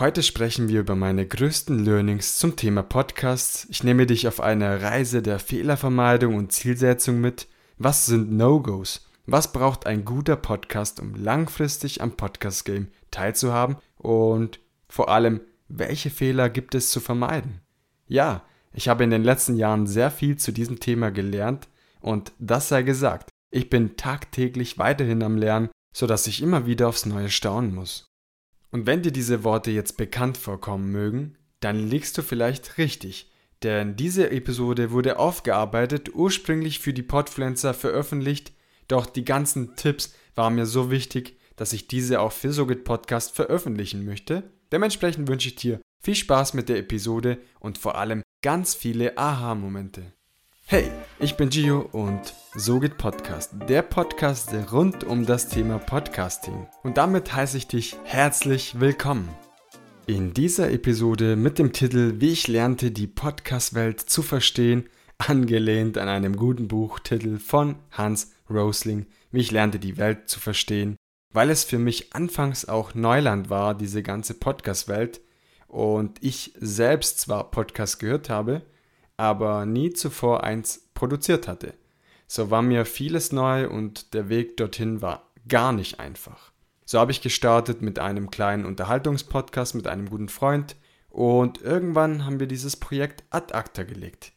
Heute sprechen wir über meine größten Learnings zum Thema Podcasts. Ich nehme dich auf eine Reise der Fehlervermeidung und Zielsetzung mit. Was sind No-Gos? Was braucht ein guter Podcast, um langfristig am Podcast-Game teilzuhaben? Und vor allem, welche Fehler gibt es zu vermeiden? Ja, ich habe in den letzten Jahren sehr viel zu diesem Thema gelernt und das sei gesagt, ich bin tagtäglich weiterhin am Lernen, sodass ich immer wieder aufs Neue staunen muss. Und wenn dir diese Worte jetzt bekannt vorkommen mögen, dann liegst du vielleicht richtig, denn diese Episode wurde aufgearbeitet, ursprünglich für die Podfluencer veröffentlicht, doch die ganzen Tipps waren mir so wichtig, dass ich diese auch für Sogit Podcast veröffentlichen möchte. Dementsprechend wünsche ich dir viel Spaß mit der Episode und vor allem ganz viele Aha-Momente. Hey, ich bin Gio und so geht Podcast, der Podcast rund um das Thema Podcasting. Und damit heiße ich dich herzlich willkommen. In dieser Episode mit dem Titel Wie ich lernte, die Podcast-Welt zu verstehen, angelehnt an einem guten Buchtitel von Hans Rosling, Wie ich lernte, die Welt zu verstehen, weil es für mich anfangs auch Neuland war, diese ganze Podcast-Welt, und ich selbst zwar Podcast gehört habe, aber nie zuvor eins produziert hatte. So war mir vieles neu und der Weg dorthin war gar nicht einfach. So habe ich gestartet mit einem kleinen Unterhaltungspodcast mit einem guten Freund und irgendwann haben wir dieses Projekt ad acta gelegt.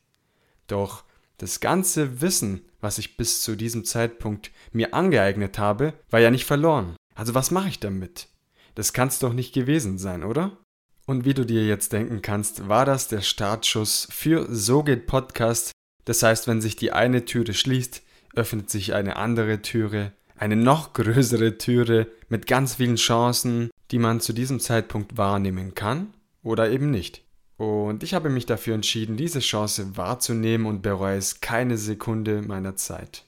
Doch das ganze Wissen, was ich bis zu diesem Zeitpunkt mir angeeignet habe, war ja nicht verloren. Also was mache ich damit? Das kann's doch nicht gewesen sein, oder? Und wie du dir jetzt denken kannst, war das der Startschuss für So geht Podcast. Das heißt, wenn sich die eine Türe schließt, öffnet sich eine andere Türe, eine noch größere Türe mit ganz vielen Chancen, die man zu diesem Zeitpunkt wahrnehmen kann oder eben nicht. Und ich habe mich dafür entschieden, diese Chance wahrzunehmen und bereue es keine Sekunde meiner Zeit.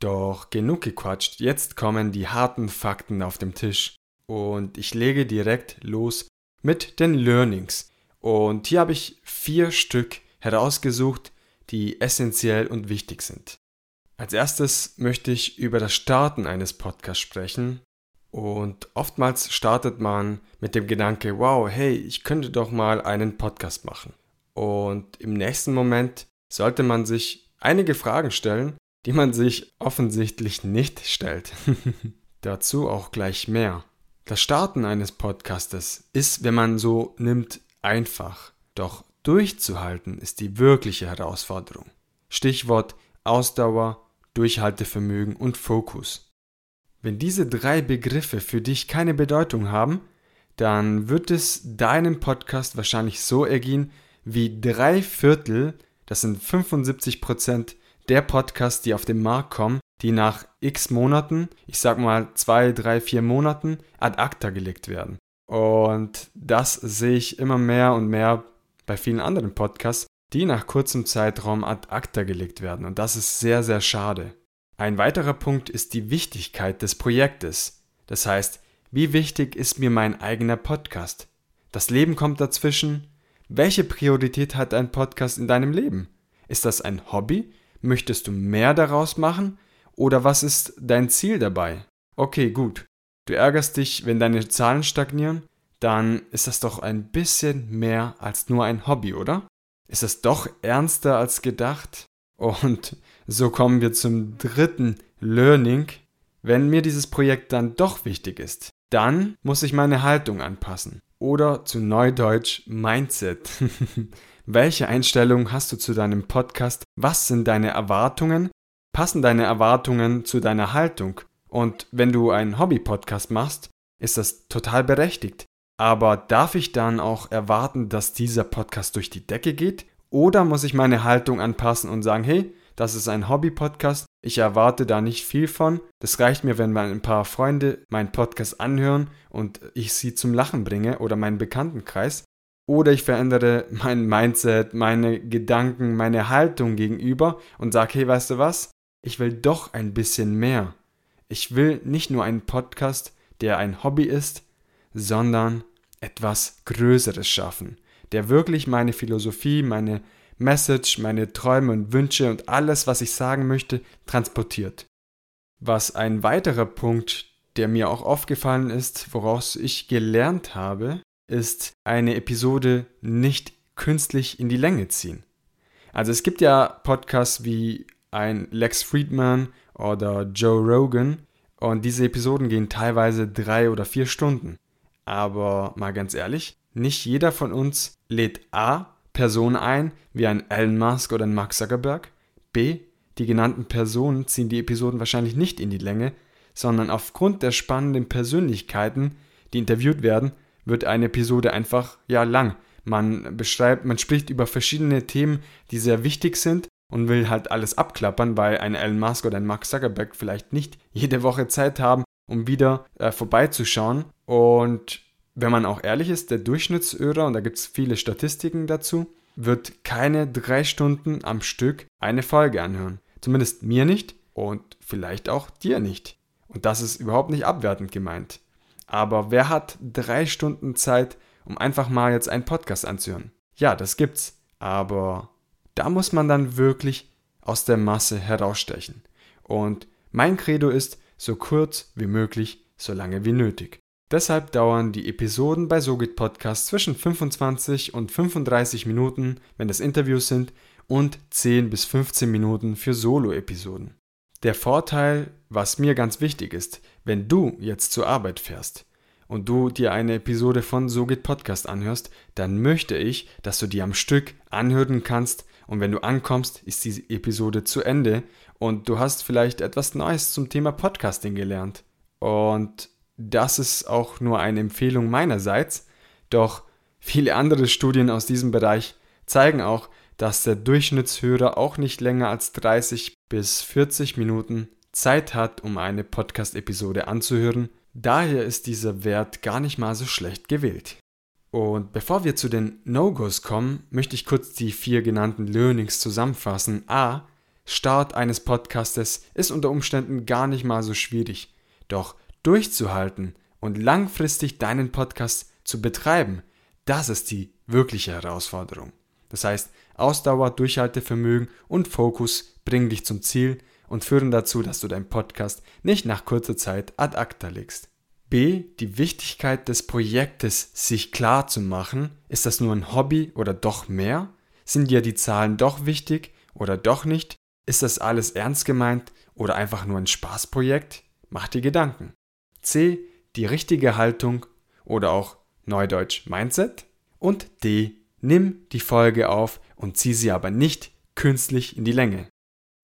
Doch genug gequatscht, jetzt kommen die harten Fakten auf dem Tisch. Und ich lege direkt los mit den Learnings. Und hier habe ich vier Stück herausgesucht, die essentiell und wichtig sind. Als erstes möchte ich über das Starten eines Podcasts sprechen. Und oftmals startet man mit dem Gedanke, wow, hey, ich könnte doch mal einen Podcast machen. Und im nächsten Moment sollte man sich einige Fragen stellen, die man sich offensichtlich nicht stellt. Dazu auch gleich mehr. Das Starten eines Podcastes ist, wenn man so nimmt, einfach. Doch durchzuhalten ist die wirkliche Herausforderung. Stichwort Ausdauer, Durchhaltevermögen und Fokus. Wenn diese drei Begriffe für dich keine Bedeutung haben, dann wird es deinem Podcast wahrscheinlich so ergehen, wie drei Viertel, das sind 75 Prozent der Podcasts, die auf den Markt kommen, die nach x Monaten, ich sag mal zwei, drei, vier Monaten, ad acta gelegt werden. Und das sehe ich immer mehr und mehr bei vielen anderen Podcasts, die nach kurzem Zeitraum ad acta gelegt werden. Und das ist sehr, sehr schade. Ein weiterer Punkt ist die Wichtigkeit des Projektes. Das heißt, wie wichtig ist mir mein eigener Podcast? Das Leben kommt dazwischen. Welche Priorität hat ein Podcast in deinem Leben? Ist das ein Hobby? Möchtest du mehr daraus machen? Oder was ist dein Ziel dabei? Okay, gut. Du ärgerst dich, wenn deine Zahlen stagnieren? Dann ist das doch ein bisschen mehr als nur ein Hobby, oder? Ist das doch ernster als gedacht? Und so kommen wir zum dritten Learning. Wenn mir dieses Projekt dann doch wichtig ist, dann muss ich meine Haltung anpassen. Oder zu Neudeutsch Mindset. Welche Einstellung hast du zu deinem Podcast? Was sind deine Erwartungen? Passen deine Erwartungen zu deiner Haltung. Und wenn du einen Hobby-Podcast machst, ist das total berechtigt. Aber darf ich dann auch erwarten, dass dieser Podcast durch die Decke geht? Oder muss ich meine Haltung anpassen und sagen, hey, das ist ein Hobby-Podcast, ich erwarte da nicht viel von. Das reicht mir, wenn ein paar Freunde meinen Podcast anhören und ich sie zum Lachen bringe oder meinen Bekanntenkreis. Oder ich verändere mein Mindset, meine Gedanken, meine Haltung gegenüber und sage, hey, weißt du was? Ich will doch ein bisschen mehr. Ich will nicht nur einen Podcast, der ein Hobby ist, sondern etwas Größeres schaffen, der wirklich meine Philosophie, meine Message, meine Träume und Wünsche und alles, was ich sagen möchte, transportiert. Was ein weiterer Punkt, der mir auch aufgefallen ist, woraus ich gelernt habe, ist eine Episode nicht künstlich in die Länge ziehen. Also es gibt ja Podcasts wie ein Lex Friedman oder Joe Rogan und diese Episoden gehen teilweise drei oder vier Stunden. Aber mal ganz ehrlich, nicht jeder von uns lädt A. Personen ein, wie ein Elon Musk oder ein Mark Zuckerberg. B. Die genannten Personen ziehen die Episoden wahrscheinlich nicht in die Länge, sondern aufgrund der spannenden Persönlichkeiten, die interviewt werden, wird eine Episode einfach ja lang. Man beschreibt, man spricht über verschiedene Themen, die sehr wichtig sind und will halt alles abklappern, weil ein Elon Musk oder ein Mark Zuckerberg vielleicht nicht jede Woche Zeit haben, um wieder äh, vorbeizuschauen. Und wenn man auch ehrlich ist, der Durchschnittshörer, und da gibt es viele Statistiken dazu, wird keine drei Stunden am Stück eine Folge anhören. Zumindest mir nicht und vielleicht auch dir nicht. Und das ist überhaupt nicht abwertend gemeint. Aber wer hat drei Stunden Zeit, um einfach mal jetzt einen Podcast anzuhören? Ja, das gibt's. Aber da muss man dann wirklich aus der Masse herausstechen. Und mein Credo ist, so kurz wie möglich, so lange wie nötig. Deshalb dauern die Episoden bei Sogit Podcast zwischen 25 und 35 Minuten, wenn es Interviews sind, und 10 bis 15 Minuten für Solo-Episoden. Der Vorteil, was mir ganz wichtig ist, wenn du jetzt zur Arbeit fährst und du dir eine Episode von Sogit Podcast anhörst, dann möchte ich, dass du die am Stück anhören kannst und wenn du ankommst, ist die Episode zu Ende und du hast vielleicht etwas Neues zum Thema Podcasting gelernt. Und das ist auch nur eine Empfehlung meinerseits, doch viele andere Studien aus diesem Bereich zeigen auch, dass der Durchschnittshörer auch nicht länger als 30 bis 40 Minuten Zeit hat, um eine Podcast-Episode anzuhören. Daher ist dieser Wert gar nicht mal so schlecht gewählt. Und bevor wir zu den No-Gos kommen, möchte ich kurz die vier genannten Learnings zusammenfassen. A. Start eines Podcastes ist unter Umständen gar nicht mal so schwierig. Doch durchzuhalten und langfristig deinen Podcast zu betreiben, das ist die wirkliche Herausforderung. Das heißt, Ausdauer, Durchhaltevermögen und Fokus bringen dich zum Ziel und führen dazu, dass du deinen Podcast nicht nach kurzer Zeit ad acta legst. B. Die Wichtigkeit des Projektes sich klar zu machen. Ist das nur ein Hobby oder doch mehr? Sind dir die Zahlen doch wichtig oder doch nicht? Ist das alles ernst gemeint oder einfach nur ein Spaßprojekt? Mach dir Gedanken. C. Die richtige Haltung oder auch Neudeutsch Mindset. Und D. Nimm die Folge auf und zieh sie aber nicht künstlich in die Länge.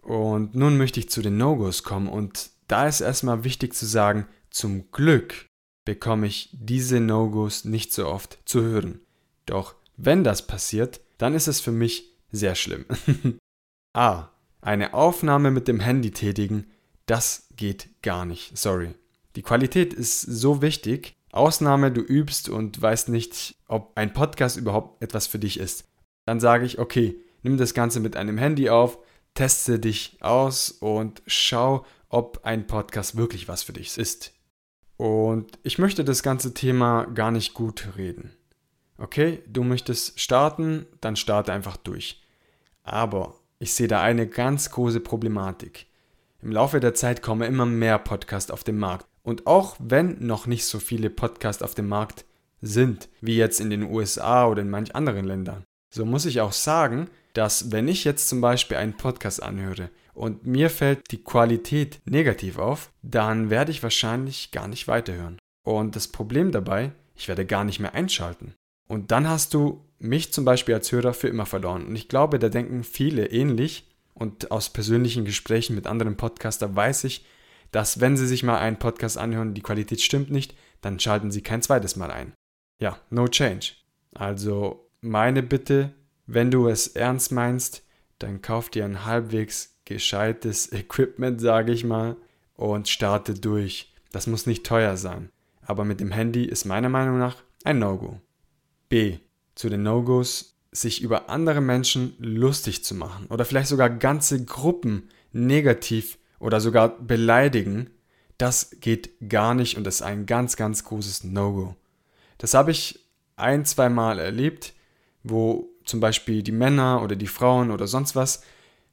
Und nun möchte ich zu den No-Gos kommen und da ist erstmal wichtig zu sagen, zum Glück bekomme ich diese No-Gos nicht so oft zu hören. Doch wenn das passiert, dann ist es für mich sehr schlimm. A. Eine Aufnahme mit dem Handy tätigen, das geht gar nicht, sorry. Die Qualität ist so wichtig. Ausnahme, du übst und weißt nicht, ob ein Podcast überhaupt etwas für dich ist. Dann sage ich, okay, nimm das Ganze mit einem Handy auf, teste dich aus und schau, ob ein Podcast wirklich was für dich ist. Und ich möchte das ganze Thema gar nicht gut reden. Okay, du möchtest starten, dann starte einfach durch. Aber ich sehe da eine ganz große Problematik. Im Laufe der Zeit kommen immer mehr Podcasts auf den Markt. Und auch wenn noch nicht so viele Podcasts auf dem Markt sind, wie jetzt in den USA oder in manch anderen Ländern, so muss ich auch sagen, dass wenn ich jetzt zum Beispiel einen Podcast anhöre und mir fällt die Qualität negativ auf, dann werde ich wahrscheinlich gar nicht weiterhören. Und das Problem dabei, ich werde gar nicht mehr einschalten. Und dann hast du mich zum Beispiel als Hörer für immer verloren. Und ich glaube, da denken viele ähnlich. Und aus persönlichen Gesprächen mit anderen Podcaster weiß ich, dass wenn sie sich mal einen Podcast anhören, die Qualität stimmt nicht, dann schalten sie kein zweites Mal ein. Ja, no change. Also meine Bitte, wenn du es ernst meinst, dann kauf dir ein halbwegs gescheites Equipment, sage ich mal, und starte durch. Das muss nicht teuer sein. Aber mit dem Handy ist meiner Meinung nach ein No-Go. B. Zu den No-Gos, sich über andere Menschen lustig zu machen oder vielleicht sogar ganze Gruppen negativ oder sogar beleidigen, das geht gar nicht und ist ein ganz, ganz großes No-Go. Das habe ich ein, zwei Mal erlebt, wo zum Beispiel die Männer oder die Frauen oder sonst was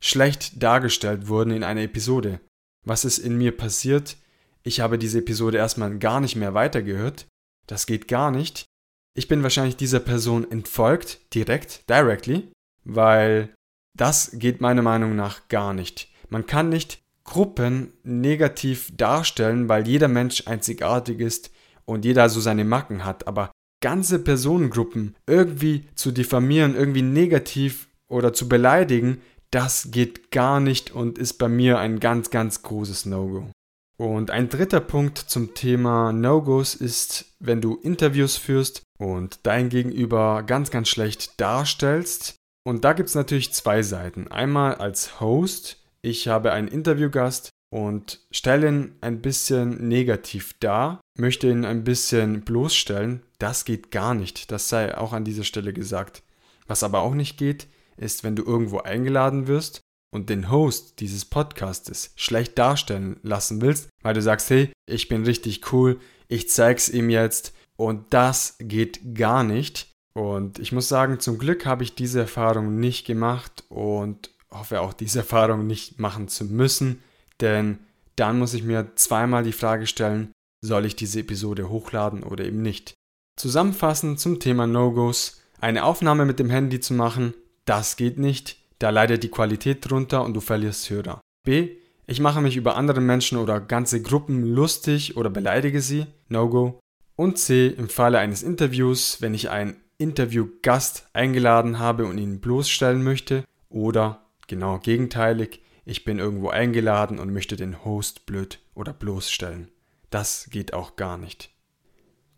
schlecht dargestellt wurden in einer Episode. Was ist in mir passiert? Ich habe diese Episode erstmal gar nicht mehr weitergehört. Das geht gar nicht. ich bin wahrscheinlich dieser Person entfolgt, direkt, directly, weil das geht meiner Meinung nach gar nicht. Man kann nicht Gruppen negativ darstellen, weil jeder Mensch einzigartig ist und jeder so seine Macken hat, aber ganze Personengruppen irgendwie zu diffamieren, irgendwie negativ oder zu beleidigen, das geht gar nicht und ist bei mir ein ganz, ganz großes No-Go. Und ein dritter Punkt zum Thema No-Gos ist, wenn du Interviews führst und dein Gegenüber ganz, ganz schlecht darstellst. Und da gibt es natürlich zwei Seiten. Einmal als Host, ich habe einen Interviewgast und stelle ihn ein bisschen negativ dar, möchte ihn ein bisschen bloßstellen. Das geht gar nicht. Das sei auch an dieser Stelle gesagt. Was aber auch nicht geht, ist, wenn du irgendwo eingeladen wirst und den Host dieses Podcastes schlecht darstellen lassen willst, weil du sagst, hey, ich bin richtig cool, ich zeig's ihm jetzt und das geht gar nicht. Und ich muss sagen, zum Glück habe ich diese Erfahrung nicht gemacht und hoffe auch diese Erfahrung nicht machen zu müssen, denn dann muss ich mir zweimal die Frage stellen, soll ich diese Episode hochladen oder eben nicht. Zusammenfassend zum Thema No-Gos, eine Aufnahme mit dem Handy zu machen, das geht nicht, da leidet die Qualität drunter und du verlierst Hörer. B. Ich mache mich über andere Menschen oder ganze Gruppen lustig oder beleidige sie, No-Go. Und C. Im Falle eines Interviews, wenn ich einen Interviewgast eingeladen habe und ihn bloßstellen möchte oder genau gegenteilig, ich bin irgendwo eingeladen und möchte den Host blöd oder bloßstellen. Das geht auch gar nicht.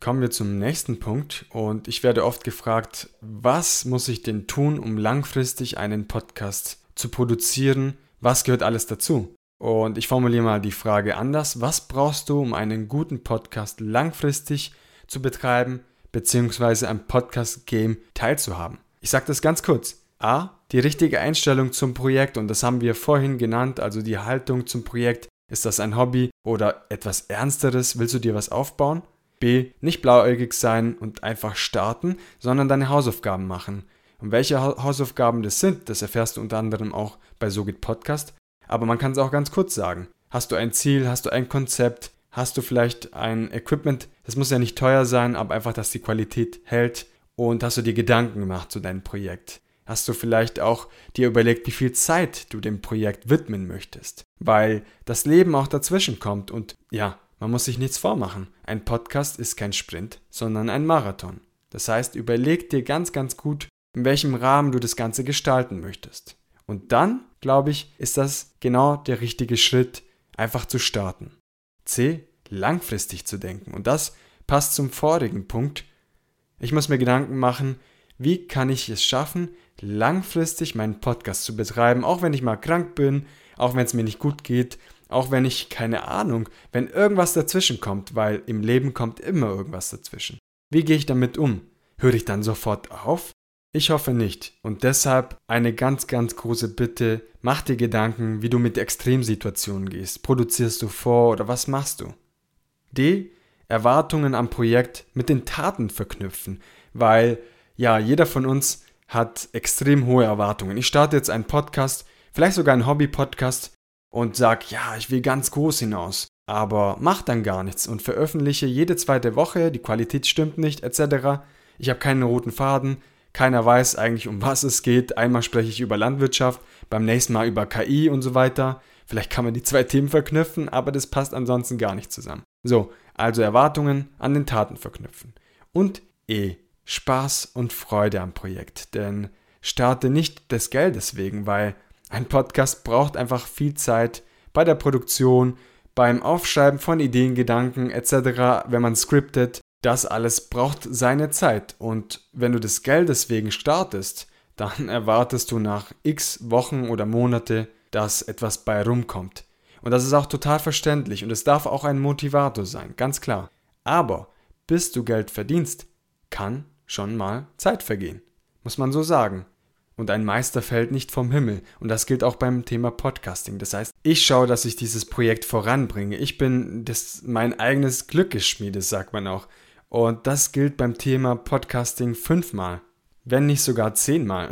Kommen wir zum nächsten Punkt und ich werde oft gefragt, was muss ich denn tun, um langfristig einen Podcast zu produzieren? Was gehört alles dazu? Und ich formuliere mal die Frage anders. Was brauchst du, um einen guten Podcast langfristig zu betreiben, beziehungsweise am Podcast-Game teilzuhaben? Ich sage das ganz kurz. A. Die richtige Einstellung zum Projekt und das haben wir vorhin genannt, also die Haltung zum Projekt. Ist das ein Hobby oder etwas Ernsteres? Willst du dir was aufbauen? B. Nicht blauäugig sein und einfach starten, sondern deine Hausaufgaben machen. Und welche Hausaufgaben das sind, das erfährst du unter anderem auch bei SoGit Podcast. Aber man kann es auch ganz kurz sagen. Hast du ein Ziel, hast du ein Konzept, hast du vielleicht ein Equipment, das muss ja nicht teuer sein, aber einfach, dass die Qualität hält und hast du dir Gedanken gemacht zu deinem Projekt. Hast du vielleicht auch dir überlegt, wie viel Zeit du dem Projekt widmen möchtest, weil das Leben auch dazwischen kommt und ja, man muss sich nichts vormachen. Ein Podcast ist kein Sprint, sondern ein Marathon. Das heißt, überleg dir ganz, ganz gut, in welchem Rahmen du das Ganze gestalten möchtest. Und dann, glaube ich, ist das genau der richtige Schritt, einfach zu starten. C. Langfristig zu denken. Und das passt zum vorigen Punkt. Ich muss mir Gedanken machen, wie kann ich es schaffen, langfristig meinen Podcast zu betreiben, auch wenn ich mal krank bin, auch wenn es mir nicht gut geht, auch wenn ich, keine Ahnung, wenn irgendwas dazwischen kommt, weil im Leben kommt immer irgendwas dazwischen. Wie gehe ich damit um? Höre ich dann sofort auf? Ich hoffe nicht. Und deshalb eine ganz, ganz große Bitte, mach dir Gedanken, wie du mit Extremsituationen gehst. Produzierst du vor oder was machst du? D. Erwartungen am Projekt mit den Taten verknüpfen, weil ja, jeder von uns hat extrem hohe Erwartungen. Ich starte jetzt einen Podcast, vielleicht sogar einen Hobby-Podcast und sag, ja, ich will ganz groß hinaus, aber mach dann gar nichts und veröffentliche jede zweite Woche, die Qualität stimmt nicht, etc. Ich habe keinen roten Faden, keiner weiß eigentlich, um was es geht. Einmal spreche ich über Landwirtschaft, beim nächsten Mal über KI und so weiter. Vielleicht kann man die zwei Themen verknüpfen, aber das passt ansonsten gar nicht zusammen. So, also Erwartungen an den Taten verknüpfen. Und E. Spaß und Freude am Projekt. Denn starte nicht des Geldes wegen, weil ein Podcast braucht einfach viel Zeit bei der Produktion, beim Aufschreiben von Ideen, Gedanken etc., wenn man scriptet. Das alles braucht seine Zeit und wenn du des Geldes wegen startest, dann erwartest du nach x Wochen oder Monate, dass etwas bei rumkommt. Und das ist auch total verständlich und es darf auch ein Motivator sein, ganz klar. Aber bis du Geld verdienst, kann schon mal Zeit vergehen. Muss man so sagen. Und ein Meister fällt nicht vom Himmel. Und das gilt auch beim Thema Podcasting. Das heißt, ich schaue, dass ich dieses Projekt voranbringe. Ich bin das, mein eigenes Glückesschmiede, sagt man auch. Und das gilt beim Thema Podcasting fünfmal. Wenn nicht sogar zehnmal.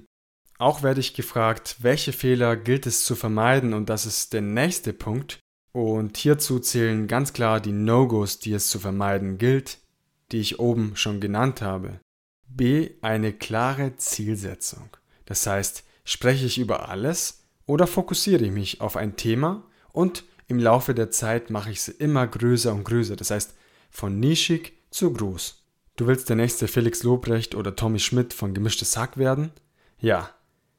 auch werde ich gefragt, welche Fehler gilt es zu vermeiden? Und das ist der nächste Punkt. Und hierzu zählen ganz klar die No-Gos, die es zu vermeiden gilt. die ich oben schon genannt habe. B. Eine klare Zielsetzung. Das heißt, spreche ich über alles oder fokussiere ich mich auf ein Thema und im Laufe der Zeit mache ich sie immer größer und größer. Das heißt, von nischig zu groß. Du willst der nächste Felix Lobrecht oder Tommy Schmidt von Gemischtes Hack werden? Ja.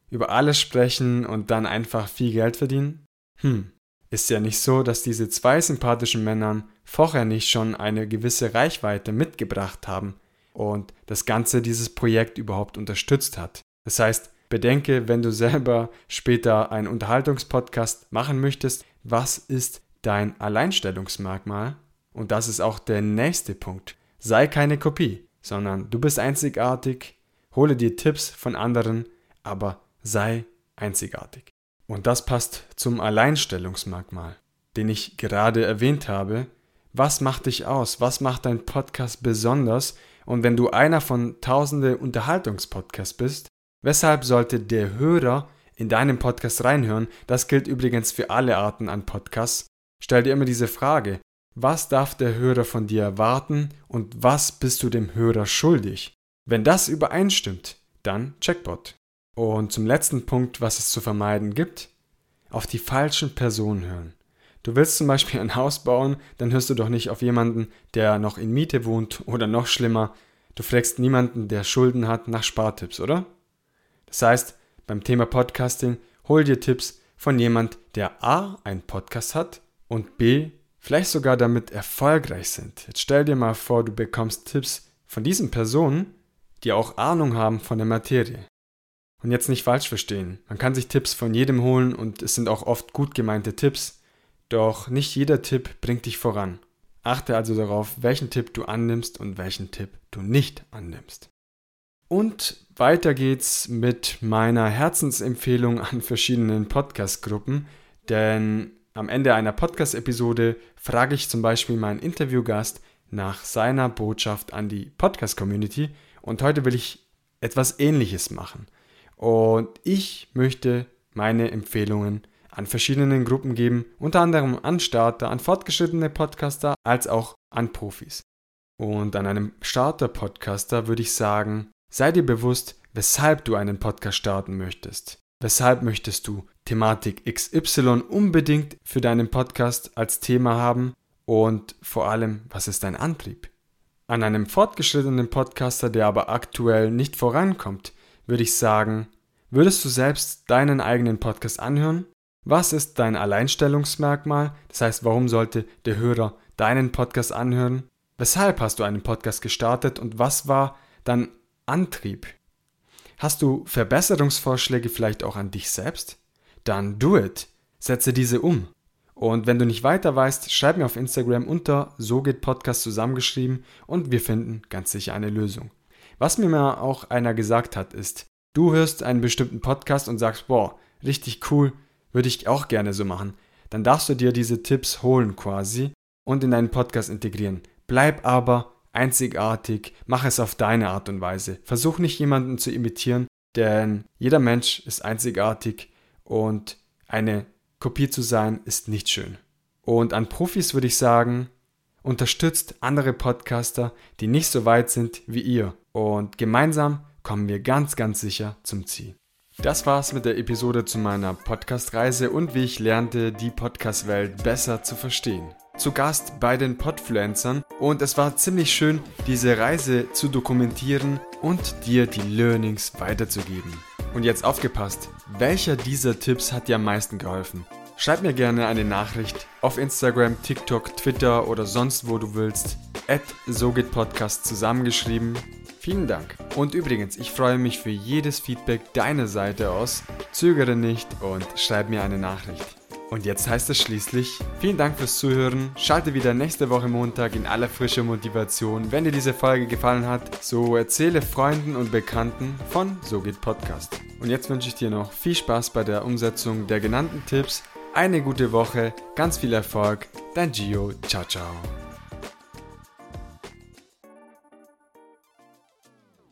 Über alles sprechen und dann einfach viel Geld verdienen? Hm. Ist ja nicht so, dass diese zwei sympathischen Männern vorher nicht schon eine gewisse Reichweite mitgebracht haben und das Ganze dieses Projekt überhaupt unterstützt hat. Das heißt, bedenke, wenn du selber später einen Unterhaltungspodcast machen möchtest, was ist dein Alleinstellungsmerkmal? Und das ist auch der nächste Punkt. Sei keine Kopie, sondern du bist einzigartig, hole dir Tipps von anderen, aber sei einzigartig. Und das passt zum Alleinstellungsmerkmal, den ich gerade erwähnt habe. Was macht dich aus? Was macht dein Podcast besonders? Und wenn du einer von tausende Unterhaltungspodcasts bist, weshalb sollte der Hörer in deinem Podcast reinhören? Das gilt übrigens für alle Arten an Podcasts. Stell dir immer diese Frage, was darf der Hörer von dir erwarten und was bist du dem Hörer schuldig? Wenn das übereinstimmt, dann Checkbot. Und zum letzten Punkt, was es zu vermeiden gibt, auf die falschen Personen hören. Du willst zum Beispiel ein Haus bauen, dann hörst du doch nicht auf jemanden, der noch in Miete wohnt oder noch schlimmer, du fragst niemanden, der Schulden hat, nach Spartipps, oder? Das heißt, beim Thema Podcasting hol dir Tipps von jemand, der A, einen Podcast hat und B, vielleicht sogar damit erfolgreich sind. Jetzt stell dir mal vor, du bekommst Tipps von diesen Personen, die auch Ahnung haben von der Materie. Und jetzt nicht falsch verstehen. Man kann sich Tipps von jedem holen und es sind auch oft gut gemeinte Tipps, doch nicht jeder Tipp bringt dich voran. Achte also darauf, welchen Tipp du annimmst und welchen Tipp du nicht annimmst. Und weiter geht's mit meiner Herzensempfehlung an verschiedenen Podcast-Gruppen, denn am Ende einer Podcast-Episode frage ich zum Beispiel meinen Interviewgast nach seiner Botschaft an die Podcast-Community und heute will ich etwas Ähnliches machen. Und ich möchte meine Empfehlungen an verschiedenen Gruppen geben, unter anderem an Starter, an fortgeschrittene Podcaster als auch an Profis. Und an einem Starter-Podcaster würde ich sagen, sei dir bewusst, weshalb du einen Podcast starten möchtest. Weshalb möchtest du Thematik XY unbedingt für deinen Podcast als Thema haben und vor allem, was ist dein Antrieb? An einem fortgeschrittenen Podcaster, der aber aktuell nicht vorankommt, würde ich sagen, würdest du selbst deinen eigenen Podcast anhören? Was ist dein Alleinstellungsmerkmal? Das heißt, warum sollte der Hörer deinen Podcast anhören? Weshalb hast du einen Podcast gestartet und was war dein Antrieb? Hast du Verbesserungsvorschläge vielleicht auch an dich selbst? Dann do it. Setze diese um. Und wenn du nicht weiter weißt, schreib mir auf Instagram unter so geht Podcast zusammengeschrieben und wir finden ganz sicher eine Lösung. Was mir mal auch einer gesagt hat, ist, Du hörst einen bestimmten Podcast und sagst, boah, richtig cool, würde ich auch gerne so machen. Dann darfst du dir diese Tipps holen quasi und in deinen Podcast integrieren. Bleib aber einzigartig, mach es auf deine Art und Weise. Versuch nicht jemanden zu imitieren, denn jeder Mensch ist einzigartig und eine Kopie zu sein ist nicht schön. Und an Profis würde ich sagen, unterstützt andere Podcaster, die nicht so weit sind wie ihr. Und gemeinsam kommen wir ganz, ganz sicher zum Ziel. Das war's mit der Episode zu meiner Podcast-Reise und wie ich lernte, die Podcast-Welt besser zu verstehen. Zu Gast bei den Podfluencern und es war ziemlich schön, diese Reise zu dokumentieren und dir die Learnings weiterzugeben. Und jetzt aufgepasst, welcher dieser Tipps hat dir am meisten geholfen? Schreib mir gerne eine Nachricht auf Instagram, TikTok, Twitter oder sonst wo du willst. At Podcast zusammengeschrieben Vielen Dank. Und übrigens, ich freue mich für jedes Feedback deiner Seite aus. Zögere nicht und schreib mir eine Nachricht. Und jetzt heißt es schließlich, vielen Dank fürs Zuhören. Schalte wieder nächste Woche Montag in aller frischer Motivation. Wenn dir diese Folge gefallen hat, so erzähle Freunden und Bekannten von So geht Podcast. Und jetzt wünsche ich dir noch viel Spaß bei der Umsetzung der genannten Tipps. Eine gute Woche, ganz viel Erfolg. Dein Gio. Ciao, ciao.